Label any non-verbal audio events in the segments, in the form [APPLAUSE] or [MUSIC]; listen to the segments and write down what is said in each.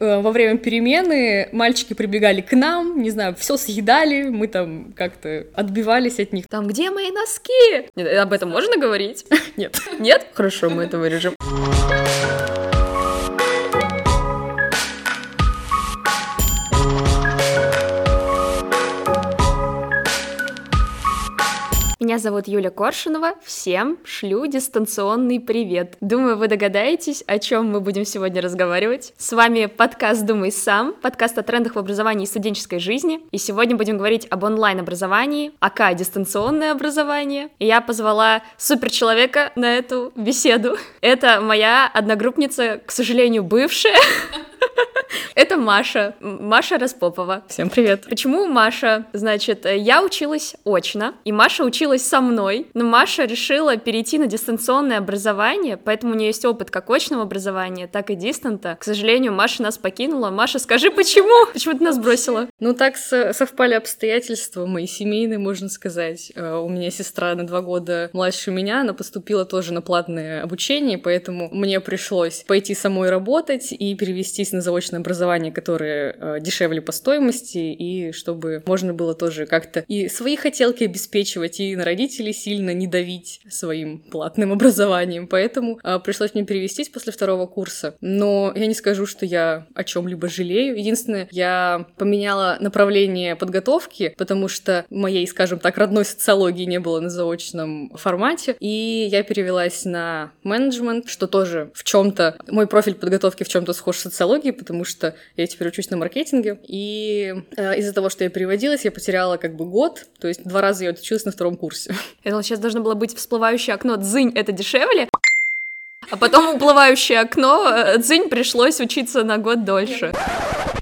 Э, во время перемены мальчики прибегали к нам, не знаю, все съедали, мы там как-то отбивались от них. Там, где мои носки? Нет, об этом можно говорить? [LAUGHS] Нет. Нет? Хорошо, мы это вырежем. Меня зовут Юля Коршунова. Всем шлю дистанционный привет. Думаю, вы догадаетесь, о чем мы будем сегодня разговаривать. С вами подкаст «Думай сам», подкаст о трендах в образовании и студенческой жизни. И сегодня будем говорить об онлайн-образовании, АК дистанционное образование. И я позвала суперчеловека на эту беседу. Это моя одногруппница, к сожалению, бывшая. [LAUGHS] Это Маша, Маша Распопова. Всем привет. Почему Маша? Значит, я училась очно, и Маша училась со мной, но Маша решила перейти на дистанционное образование, поэтому у нее есть опыт как очного образования, так и дистанта. К сожалению, Маша нас покинула. Маша, скажи, почему? Почему ты нас бросила? Ну, так совпали обстоятельства мои семейные, можно сказать. Э, у меня сестра на два года младше меня, она поступила тоже на платное обучение, поэтому мне пришлось пойти самой работать и перевестись на заочное образование, которое э, дешевле по стоимости, и чтобы можно было тоже как-то и свои хотелки обеспечивать, и на родителей сильно не давить своим платным [LAUGHS] образованием. Поэтому э, пришлось мне перевестись после второго курса. Но я не скажу, что я о чем-либо жалею. Единственное, я поменяла направление подготовки, потому что моей, скажем так, родной социологии не было на заочном формате, и я перевелась на менеджмент, что тоже в чем-то мой профиль подготовки в чем-то схож с социологией, потому что я теперь учусь на маркетинге, и э, из-за того, что я переводилась, я потеряла как бы год, то есть два раза я отучилась на втором курсе. [LAUGHS] Думала, сейчас должно было быть всплывающее окно «Дзынь, это дешевле», а потом [LAUGHS] уплывающее окно э, «Дзынь, пришлось учиться на год дольше».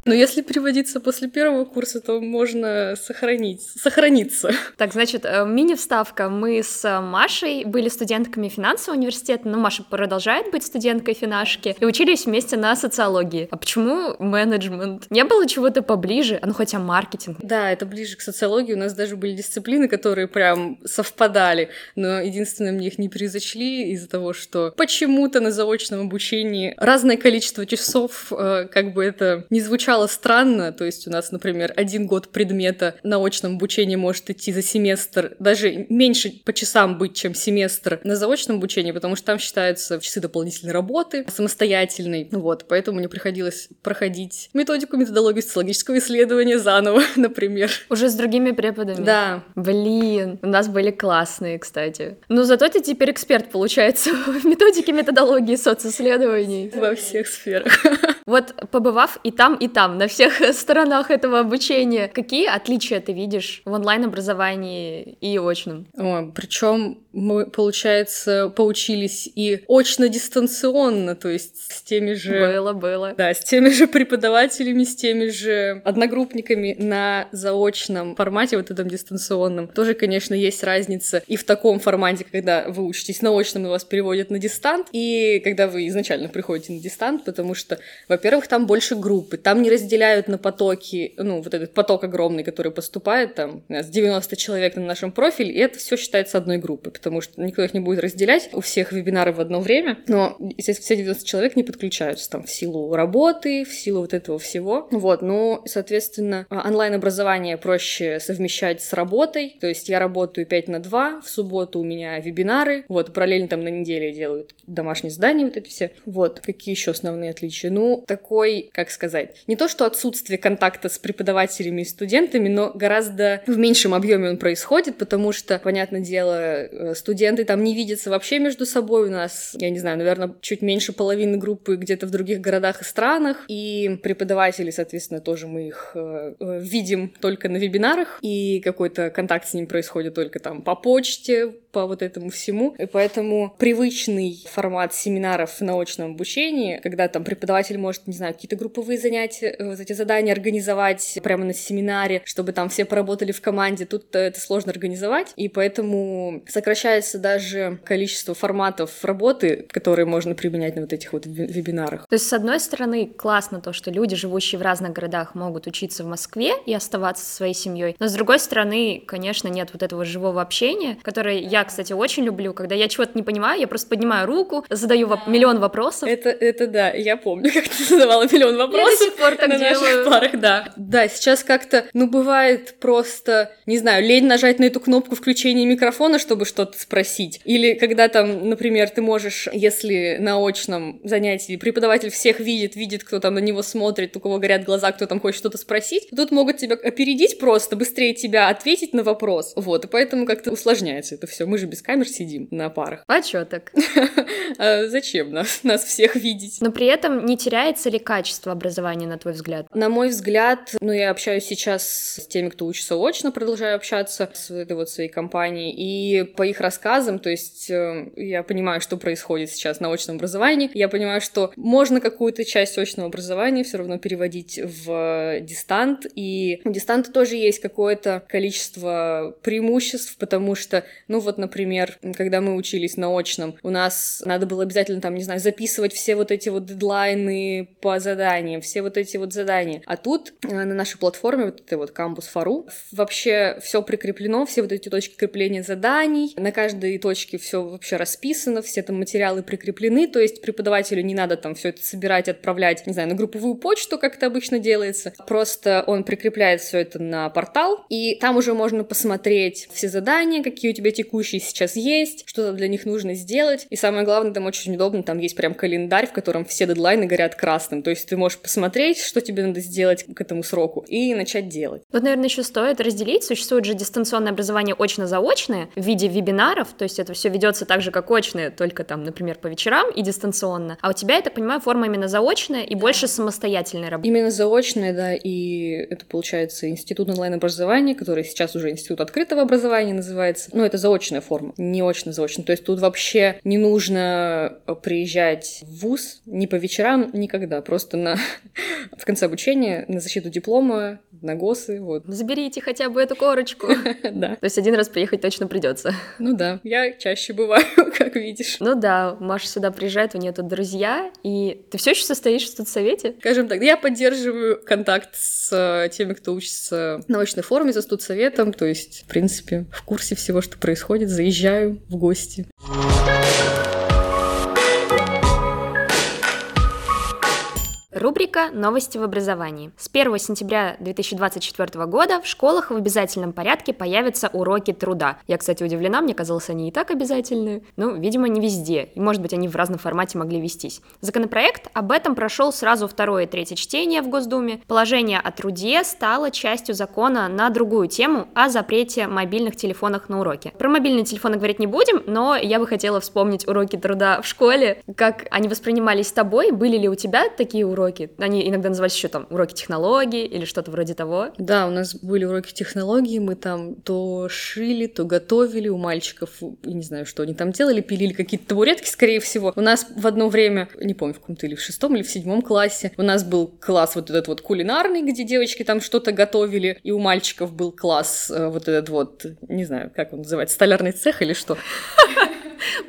Но если переводиться после первого курса, то можно сохранить, сохраниться. Так, значит, э, мини-вставка. Мы с Машей были студентками финансового университета, но Маша продолжает быть студенткой финашки, и учились вместе на социологии. А почему менеджмент? Не было чего-то поближе? А ну хотя маркетинг. Да, это ближе к социологии. У нас даже были дисциплины, которые прям совпадали, но единственное, мне их не произошли из-за того, что почему-то на заочном обучении разное количество часов, э, как бы это не звучало звучало странно, то есть у нас, например, один год предмета на очном обучении может идти за семестр, даже меньше по часам быть, чем семестр на заочном обучении, потому что там считаются часы дополнительной работы, самостоятельной, вот, поэтому мне приходилось проходить методику методологию социологического исследования заново, [LAUGHS] например. Уже с другими преподами? Да. Блин, у нас были классные, кстати. Но зато ты теперь эксперт, получается, [LAUGHS] в методике методологии социсследований. Во всех сферах. Вот побывав и там, и там, на всех [LAUGHS] сторонах этого обучения, какие отличия ты видишь в онлайн-образовании и очном? О, причем мы, получается, поучились и очно-дистанционно, то есть с теми же... Было, было. Да, с теми же преподавателями, с теми же одногруппниками на заочном формате, вот этом дистанционном. Тоже, конечно, есть разница и в таком формате, когда вы учитесь на очном, и вас переводят на дистант, и когда вы изначально приходите на дистант, потому что, во-первых, там больше группы, там не разделяют на потоки, ну, вот этот поток огромный, который поступает, там, у нас 90 человек на нашем профиле, и это все считается одной группой, потому что никто их не будет разделять, у всех вебинары в одно время, но, естественно, все 90 человек не подключаются там в силу работы, в силу вот этого всего. Вот, ну, соответственно, а, онлайн-образование проще совмещать с работой, то есть я работаю 5 на 2, в субботу у меня вебинары, вот, параллельно там на неделе делают домашние задания вот эти все. Вот, какие еще основные отличия? Ну, такой, как сказать, не то, что отсутствие контакта с преподавателями и студентами, но гораздо в меньшем объеме он происходит, потому что, понятное дело, э, студенты там не видятся вообще между собой. У нас, я не знаю, наверное, чуть меньше половины группы где-то в других городах и странах. И преподаватели, соответственно, тоже мы их э, э видим только на вебинарах, и какой-то контакт с ним происходит только там по почте, по вот этому всему. И поэтому привычный формат семинаров в научном обучении, когда там преподаватель может, не знаю, какие-то групповые занятия, э, вот эти задания организовать прямо на семинаре, чтобы там все поработали в команде, тут это сложно организовать, и поэтому сокращается даже количество форматов работы, которые можно применять на вот этих вот вебинарах. То есть, с одной стороны, классно то, что люди, живущие в разных городах, могут учиться в Москве и оставаться со своей семьей, но с другой стороны, конечно, нет вот этого живого общения, которое я, кстати, очень люблю, когда я чего-то не понимаю, я просто поднимаю руку, задаю воп- миллион вопросов. Это, это да, я помню, [LAUGHS] как [LAUGHS] задавала миллион вопросов. Я до сих пор так на делаю. наших парах, да. Да, сейчас как-то, ну, бывает просто, не знаю, лень нажать на эту кнопку включения микрофона, чтобы что-то спросить. Или когда там, например, ты можешь, если на очном занятии преподаватель всех видит, видит, кто там на него смотрит, у кого горят глаза, кто там хочет что-то спросить, тут могут тебя опередить просто, быстрее тебя ответить на вопрос. Вот, и поэтому как-то усложняется это все. Мы же без камер сидим на парах. [LAUGHS] А чё так? Зачем нас, нас всех видеть? Но при этом не теряется ли качество образования, на твой взгляд? На мой взгляд, ну, я общаюсь сейчас с теми, кто учится очно, продолжаю общаться с этой вот своей компанией, и по их рассказам, то есть э, я понимаю, что происходит сейчас на очном образовании, я понимаю, что можно какую-то часть очного образования все равно переводить в дистант, и у дистанта тоже есть какое-то количество преимуществ, потому что, ну вот, например, когда мы учились на очном, у нас надо было обязательно там, не знаю, записывать все вот эти вот дедлайны по заданиям, все вот эти вот задания. А тут э, на нашей платформе, вот этой вот кампус Фару, вообще все прикреплено, все вот эти точки крепления заданий, на каждой точке все вообще расписано, все там материалы прикреплены, то есть преподавателю не надо там все это собирать, отправлять, не знаю, на групповую почту, как это обычно делается. Просто он прикрепляет все это на портал, и там уже можно посмотреть все задания, какие у тебя текущие сейчас есть, что для них нужно сделать. И самое главное, там очень удобно, там есть прям календарь, в котором все дедлайны горят красным. То есть ты можешь посмотреть, что тебе надо сделать к этому сроку, и начать делать. Вот, наверное, еще стоит разделить. Существует же дистанционное образование очно-заочное в виде вебинаров, то есть это все ведется так же, как очное, только там, например, по вечерам и дистанционно. А у тебя, я так понимаю, форма именно заочная и больше самостоятельная работа. Именно заочное, да, и это получается институт онлайн-образования, который сейчас уже институт открытого образования называется. Ну, это заочная форма, не очно-заочно. То есть тут вообще не нужно приезжать в ВУЗ ни по вечерам, никогда. Просто на... в конце обучения на защиту диплома, на ГОСы, вот. Заберите хотя бы эту корочку. [LAUGHS] Да. То есть один раз приехать точно придется. Ну да, я чаще бываю, [LAUGHS] как видишь. Ну да, Маша сюда приезжает, у нее тут друзья, и ты все еще состоишь в студсовете? Скажем так, я поддерживаю контакт с э, теми, кто учится в научной форме за студсоветом, то есть, в принципе, в курсе всего, что происходит, заезжаю в гости. Рубрика «Новости в образовании». С 1 сентября 2024 года в школах в обязательном порядке появятся уроки труда. Я, кстати, удивлена, мне казалось, они и так обязательные. Ну, видимо, не везде, и, может быть, они в разном формате могли вестись. Законопроект об этом прошел сразу второе и третье чтение в Госдуме. Положение о труде стало частью закона на другую тему о запрете мобильных телефонов на уроке. Про мобильные телефоны говорить не будем, но я бы хотела вспомнить уроки труда в школе, как они воспринимались тобой, были ли у тебя такие уроки? Они иногда назывались еще там уроки технологий или что-то вроде того. Да, у нас были уроки технологий, мы там то шили, то готовили у мальчиков, я не знаю, что они там делали, пилили какие-то табуретки, скорее всего. У нас в одно время, не помню, в каком-то или в шестом, или в седьмом классе, у нас был класс вот этот вот кулинарный, где девочки там что-то готовили, и у мальчиков был класс э, вот этот вот, не знаю, как он называется, столярный цех или что.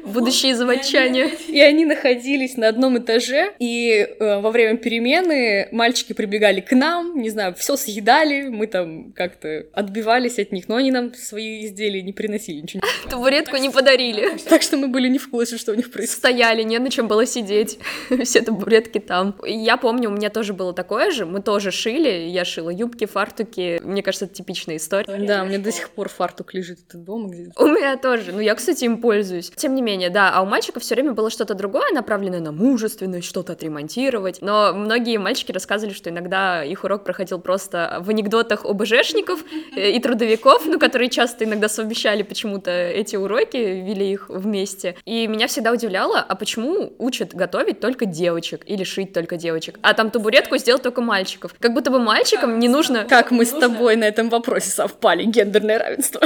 Будущие заводчане. И они находились на одном этаже, и э, во время перемены мальчики прибегали к нам, не знаю, все съедали, мы там как-то отбивались от них, но они нам свои изделия не приносили ничего. Табуретку не подарили. Так что мы были не в курсе, что у них происходит. Стояли, не на чем было сидеть. [LAUGHS] Все табуретки там. Я помню, у меня тоже было такое же. Мы тоже шили. Я шила юбки, фартуки. Мне кажется, это типичная история. Да, у меня до сих пор фартук лежит это дома где-то. У меня тоже. Ну, я, кстати, им пользуюсь. Тем не менее, да, а у мальчиков все время было что-то другое, направленное на мужественность, что-то отремонтировать. Но многие мальчики рассказывали, что иногда их урок проходил просто в анекдотах ОБЖшников и трудовиков, ну, которые часто иногда совмещали почему-то эти уроки, вели их вместе. И меня всегда удивляло, а почему учат готовить только девочек или шить только девочек, а там табуретку сделать только мальчиков. Как будто бы мальчикам не нужно... Как мы с тобой на этом вопросе совпали, гендерное равенство.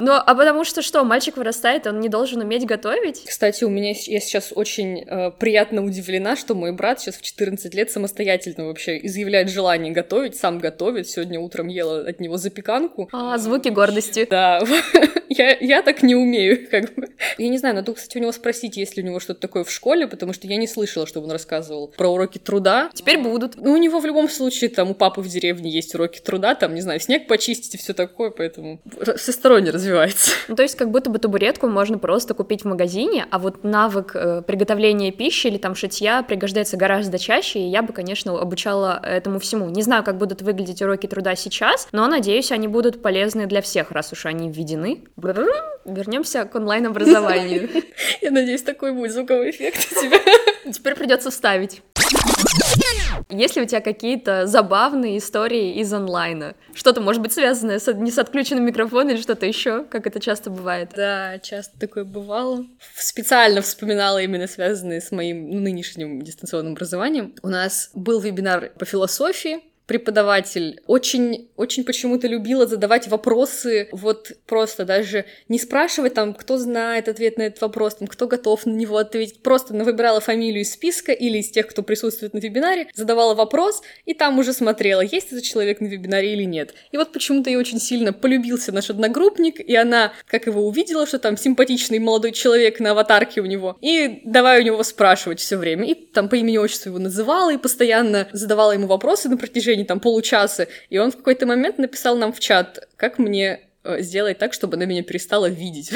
Ну, а потому что что, мальчик вырастает, он не должен уметь готовить? Кстати, у меня я сейчас очень э, приятно удивлена, что мой брат сейчас в 14 лет самостоятельно вообще изъявляет желание готовить, сам готовит. Сегодня утром ела от него запеканку. А, звуки гордости. Да, [LAUGHS] я, я так не умею, как бы. Я не знаю, надо, кстати, у него спросить, есть ли у него что-то такое в школе, потому что я не слышала, чтобы он рассказывал про уроки труда. Теперь будут. Ну, у него в любом случае, там, у папы в деревне есть уроки труда, там, не знаю, снег почистить и все такое, поэтому всесторонне развивается. Ну, то есть, как будто бы табуретку можно просто купить в магазине, а вот навык э, приготовления пищи или там шитья пригождается гораздо чаще, и я бы, конечно, обучала этому всему. Не знаю, как будут выглядеть уроки труда сейчас, но надеюсь, они будут полезны для всех, раз уж они введены. Вернемся к онлайн-образованию. Я надеюсь, такой будет звуковой эффект у тебя. Теперь придется вставить. Есть ли у тебя какие-то забавные истории из онлайна? Что-то, может быть, связанное с, не с отключенным микрофоном или что-то еще, как это часто бывает? Да, часто такое бывало. Специально вспоминала именно связанные с моим нынешним дистанционным образованием. У нас был вебинар по философии, преподаватель очень, очень почему-то любила задавать вопросы, вот просто даже не спрашивать там, кто знает ответ на этот вопрос, там, кто готов на него ответить, просто выбирала фамилию из списка или из тех, кто присутствует на вебинаре, задавала вопрос, и там уже смотрела, есть этот человек на вебинаре или нет. И вот почему-то ей очень сильно полюбился наш одногруппник, и она, как его увидела, что там симпатичный молодой человек на аватарке у него, и давай у него спрашивать все время, и там по имени-отчеству его называла, и постоянно задавала ему вопросы на протяжении течение там получаса, и он в какой-то момент написал нам в чат, как мне сделать так, чтобы она меня перестала видеть.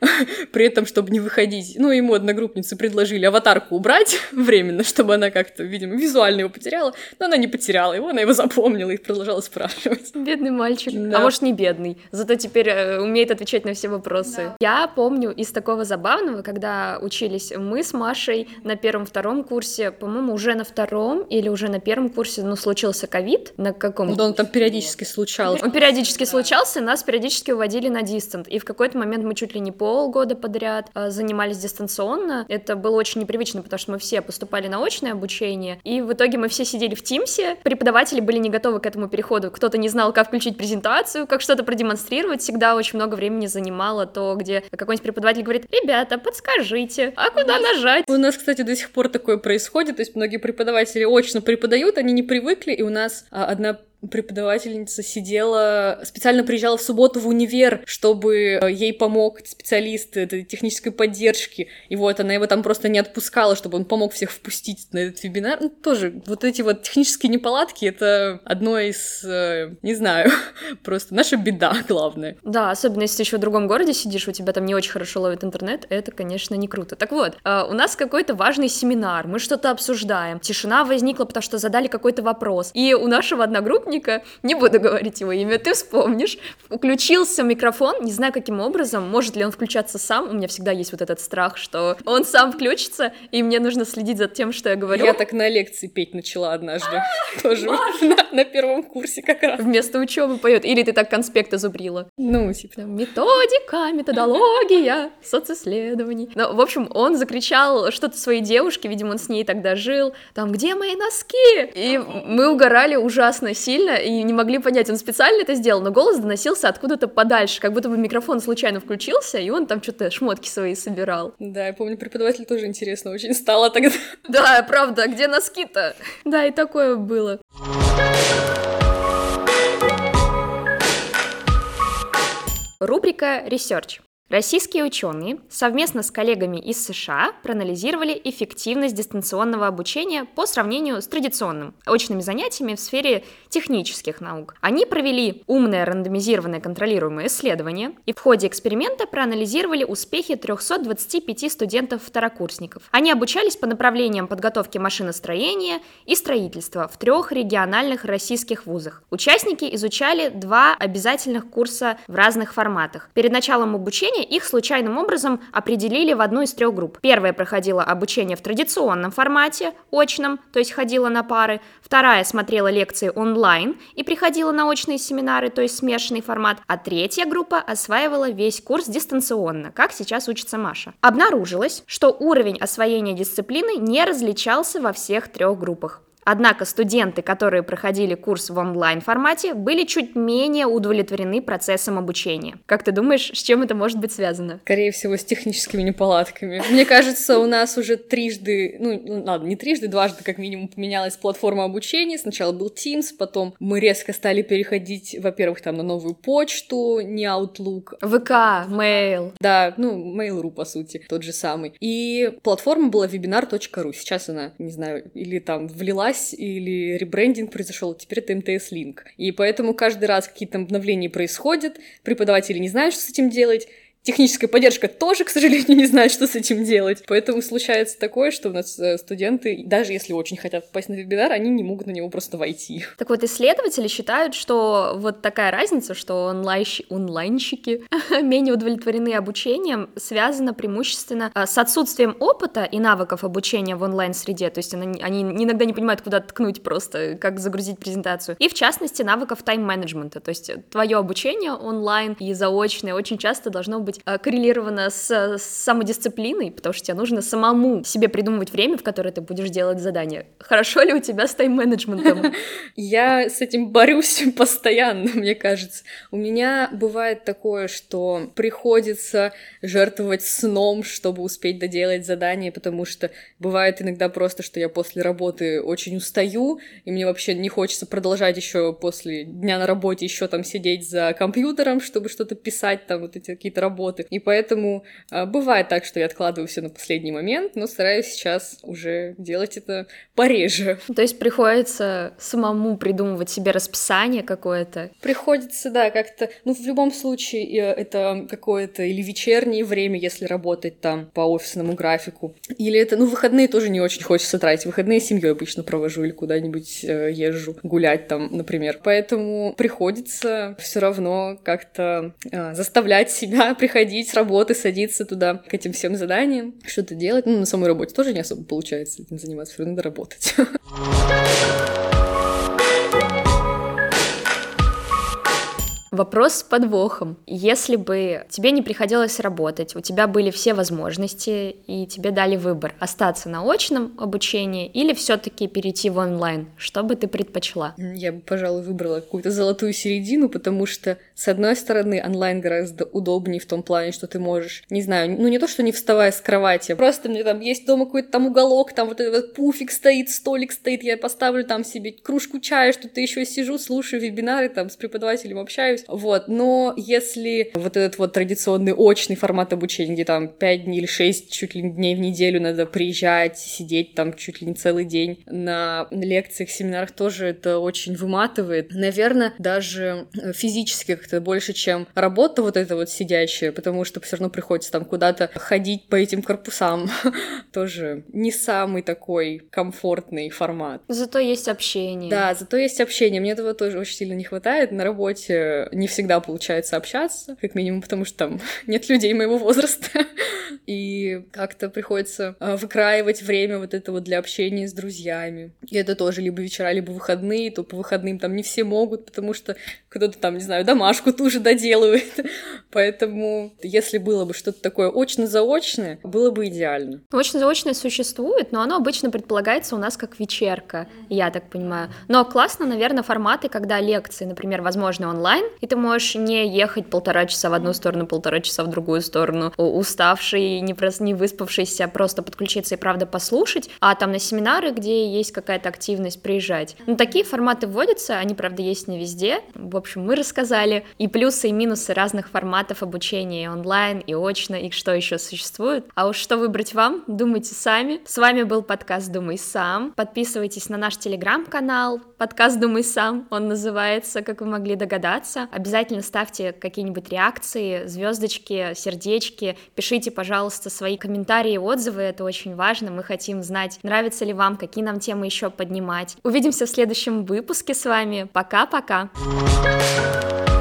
[LAUGHS] При этом, чтобы не выходить. Ну, ему одногруппницы предложили аватарку убрать [LAUGHS] временно, чтобы она как-то, видимо, визуально его потеряла. Но она не потеряла его, она его запомнила и продолжала спрашивать. Бедный мальчик. Да. А может, не бедный. Зато теперь э, умеет отвечать на все вопросы. Да. Я помню из такого забавного, когда учились мы с Машей на первом-втором курсе, по-моему, уже на втором или уже на первом курсе, ну, случился ковид. На каком? Да, он там периодически случался. Он периодически случался, нас нас периодически выводили на дистант, и в какой-то момент мы чуть ли не полгода подряд э, занимались дистанционно. Это было очень непривычно, потому что мы все поступали на очное обучение, и в итоге мы все сидели в Тимсе, преподаватели были не готовы к этому переходу, кто-то не знал, как включить презентацию, как что-то продемонстрировать, всегда очень много времени занимало то, где какой-нибудь преподаватель говорит, ребята, подскажите, а куда нажать? У нас, кстати, до сих пор такое происходит, то есть многие преподаватели очно преподают, они не привыкли, и у нас а, одна преподавательница сидела, специально приезжала в субботу в универ, чтобы э, ей помог специалист этой технической поддержки. И вот она его там просто не отпускала, чтобы он помог всех впустить на этот вебинар. Ну, тоже вот эти вот технические неполадки — это одно из, э, не знаю, [LAUGHS] просто наша беда главная. Да, особенно если ты еще в другом городе сидишь, у тебя там не очень хорошо ловит интернет, это, конечно, не круто. Так вот, э, у нас какой-то важный семинар, мы что-то обсуждаем, тишина возникла, потому что задали какой-то вопрос, и у нашего одногруппника одногруппника, не буду говорить его имя, ты вспомнишь, включился микрофон, не знаю каким образом, может ли он включаться сам, у меня всегда есть вот этот страх, что он сам включится, и мне нужно следить за тем, что я говорю. Я так на лекции петь начала однажды, тоже на первом курсе как раз. Вместо учебы поет, или ты так конспекты зубрила? Ну, типа. Методика, методология, социсследований. Ну, в общем, он закричал что-то своей девушке, видимо, он с ней тогда жил, там, где мои носки? И мы угорали ужасно сильно, сильно и не могли понять, он специально это сделал, но голос доносился откуда-то подальше, как будто бы микрофон случайно включился, и он там что-то шмотки свои собирал. Да, я помню, преподаватель тоже интересно очень стало тогда. [LAUGHS] Да, правда, где носки-то? Да, и такое было. Рубрика «Ресерч». Российские ученые совместно с коллегами из США проанализировали эффективность дистанционного обучения по сравнению с традиционным очными занятиями в сфере технических наук. Они провели умное рандомизированное контролируемое исследование и в ходе эксперимента проанализировали успехи 325 студентов-второкурсников. Они обучались по направлениям подготовки машиностроения и строительства в трех региональных российских вузах. Участники изучали два обязательных курса в разных форматах. Перед началом обучения обучения их случайным образом определили в одну из трех групп. Первая проходила обучение в традиционном формате, очном, то есть ходила на пары. Вторая смотрела лекции онлайн и приходила на очные семинары, то есть смешанный формат. А третья группа осваивала весь курс дистанционно, как сейчас учится Маша. Обнаружилось, что уровень освоения дисциплины не различался во всех трех группах. Однако студенты, которые проходили курс в онлайн-формате, были чуть менее удовлетворены процессом обучения. Как ты думаешь, с чем это может быть связано? Скорее всего, с техническими неполадками. Мне кажется, у нас уже трижды, ну, ладно, не трижды, дважды как минимум поменялась платформа обучения. Сначала был Teams, потом мы резко стали переходить, во-первых, там на новую почту, не Outlook. ВК, Mail. Да, ну, Mail.ru, по сути, тот же самый. И платформа была webinar.ru. Сейчас она, не знаю, или там влилась связь или ребрендинг произошел, теперь это МТС Линк. И поэтому каждый раз какие-то обновления происходят, преподаватели не знают, что с этим делать, техническая поддержка тоже, к сожалению, [LAUGHS] не знает, что с этим делать. Поэтому случается такое, что у нас э, студенты, даже если очень хотят попасть на вебинар, они не могут на него просто войти. Так вот, исследователи считают, что вот такая разница, что онлайщ... онлайнщики [LAUGHS] менее удовлетворены обучением, связана преимущественно э, с отсутствием опыта и навыков обучения в онлайн-среде, то есть они иногда не понимают, куда ткнуть просто, как загрузить презентацию, и в частности навыков тайм-менеджмента, то есть твое обучение онлайн и заочное очень часто должно быть э, коррелировано с, с самодисциплиной, потому что тебе нужно самому себе придумывать время, в которое ты будешь делать задания. Хорошо ли у тебя с тайм-менеджментом? [LAUGHS] Я с этим борюсь [LAUGHS] постоянно, мне кажется. У меня бывает такое, что приходится жертвовать сном, чтобы успеть доделать задание, потому что бывает иногда просто, что я после работы очень устаю, и мне вообще не хочется продолжать еще после дня на работе еще там сидеть за компьютером, чтобы что-то писать, там вот эти какие-то работы. И поэтому э, бывает так, что я откладываю все на последний момент, но стараюсь сейчас уже делать это пореже. То есть приходится самому придумывать себе расписание какое-то? Приходится, да, как-то, ну, в любом случае, это какое-то или вечернее время, если работать там по офисному графику, или это, ну, выходные тоже не очень хочется тратить. Выходные с семьей обычно провожу или куда-нибудь э, езжу гулять там, например. Поэтому приходится все равно как-то э, заставлять себя [LAUGHS] приходить с работы, садиться туда к этим всем заданиям, что-то делать. Ну, на самой работе тоже не особо получается этим заниматься, все равно надо работать. [LAUGHS] Вопрос с подвохом. Если бы тебе не приходилось работать, у тебя были все возможности, и тебе дали выбор остаться на очном обучении или все-таки перейти в онлайн, что бы ты предпочла? Я бы, пожалуй, выбрала какую-то золотую середину, потому что, с одной стороны, онлайн гораздо удобнее в том плане, что ты можешь, не знаю, ну не то, что не вставая с кровати, просто мне там есть дома какой-то там уголок, там вот этот пуфик стоит, столик стоит, я поставлю там себе кружку чая, что-то еще сижу, слушаю вебинары, там с преподавателем общаюсь. Вот, но если вот этот вот традиционный очный формат обучения, где там 5 дней или 6 чуть ли дней в неделю надо приезжать, сидеть там чуть ли не целый день на лекциях, семинарах, тоже это очень выматывает. Наверное, даже физически как-то больше, чем работа вот эта вот сидящая, потому что все равно приходится там куда-то ходить по этим корпусам. [LAUGHS] тоже не самый такой комфортный формат. Зато есть общение. Да, зато есть общение. Мне этого тоже очень сильно не хватает. На работе не всегда получается общаться, как минимум потому, что там [LAUGHS] нет людей моего возраста, и как-то приходится а, выкраивать время вот это вот для общения с друзьями. И это тоже либо вечера, либо выходные, то по выходным там не все могут, потому что кто-то там, не знаю, домашку ту же доделывает. [LAUGHS] Поэтому, если было бы что-то такое очно-заочное, было бы идеально. Очно-заочное существует, но оно обычно предполагается у нас как вечерка, я так понимаю. Но классно, наверное, форматы, когда лекции, например, возможны онлайн, и ты можешь не ехать полтора часа в одну сторону, полтора часа в другую сторону, уставший, не, прос... не выспавшийся, просто подключиться и правда послушать, а там на семинары, где есть какая-то активность, приезжать. Ну, такие форматы вводятся, они, правда, есть не везде. В общем, мы рассказали и плюсы, и минусы разных форматов обучения и онлайн, и очно, и что еще существует. А уж что выбрать вам, думайте сами. С вами был подкаст «Думай сам». Подписывайтесь на наш телеграм-канал, подкаст «Думай сам», он называется, как вы могли догадаться. Обязательно ставьте какие-нибудь реакции, звездочки, сердечки, пишите, пожалуйста, свои комментарии и отзывы, это очень важно, мы хотим знать, нравится ли вам, какие нам темы еще поднимать. Увидимся в следующем выпуске с вами, пока-пока! Thank you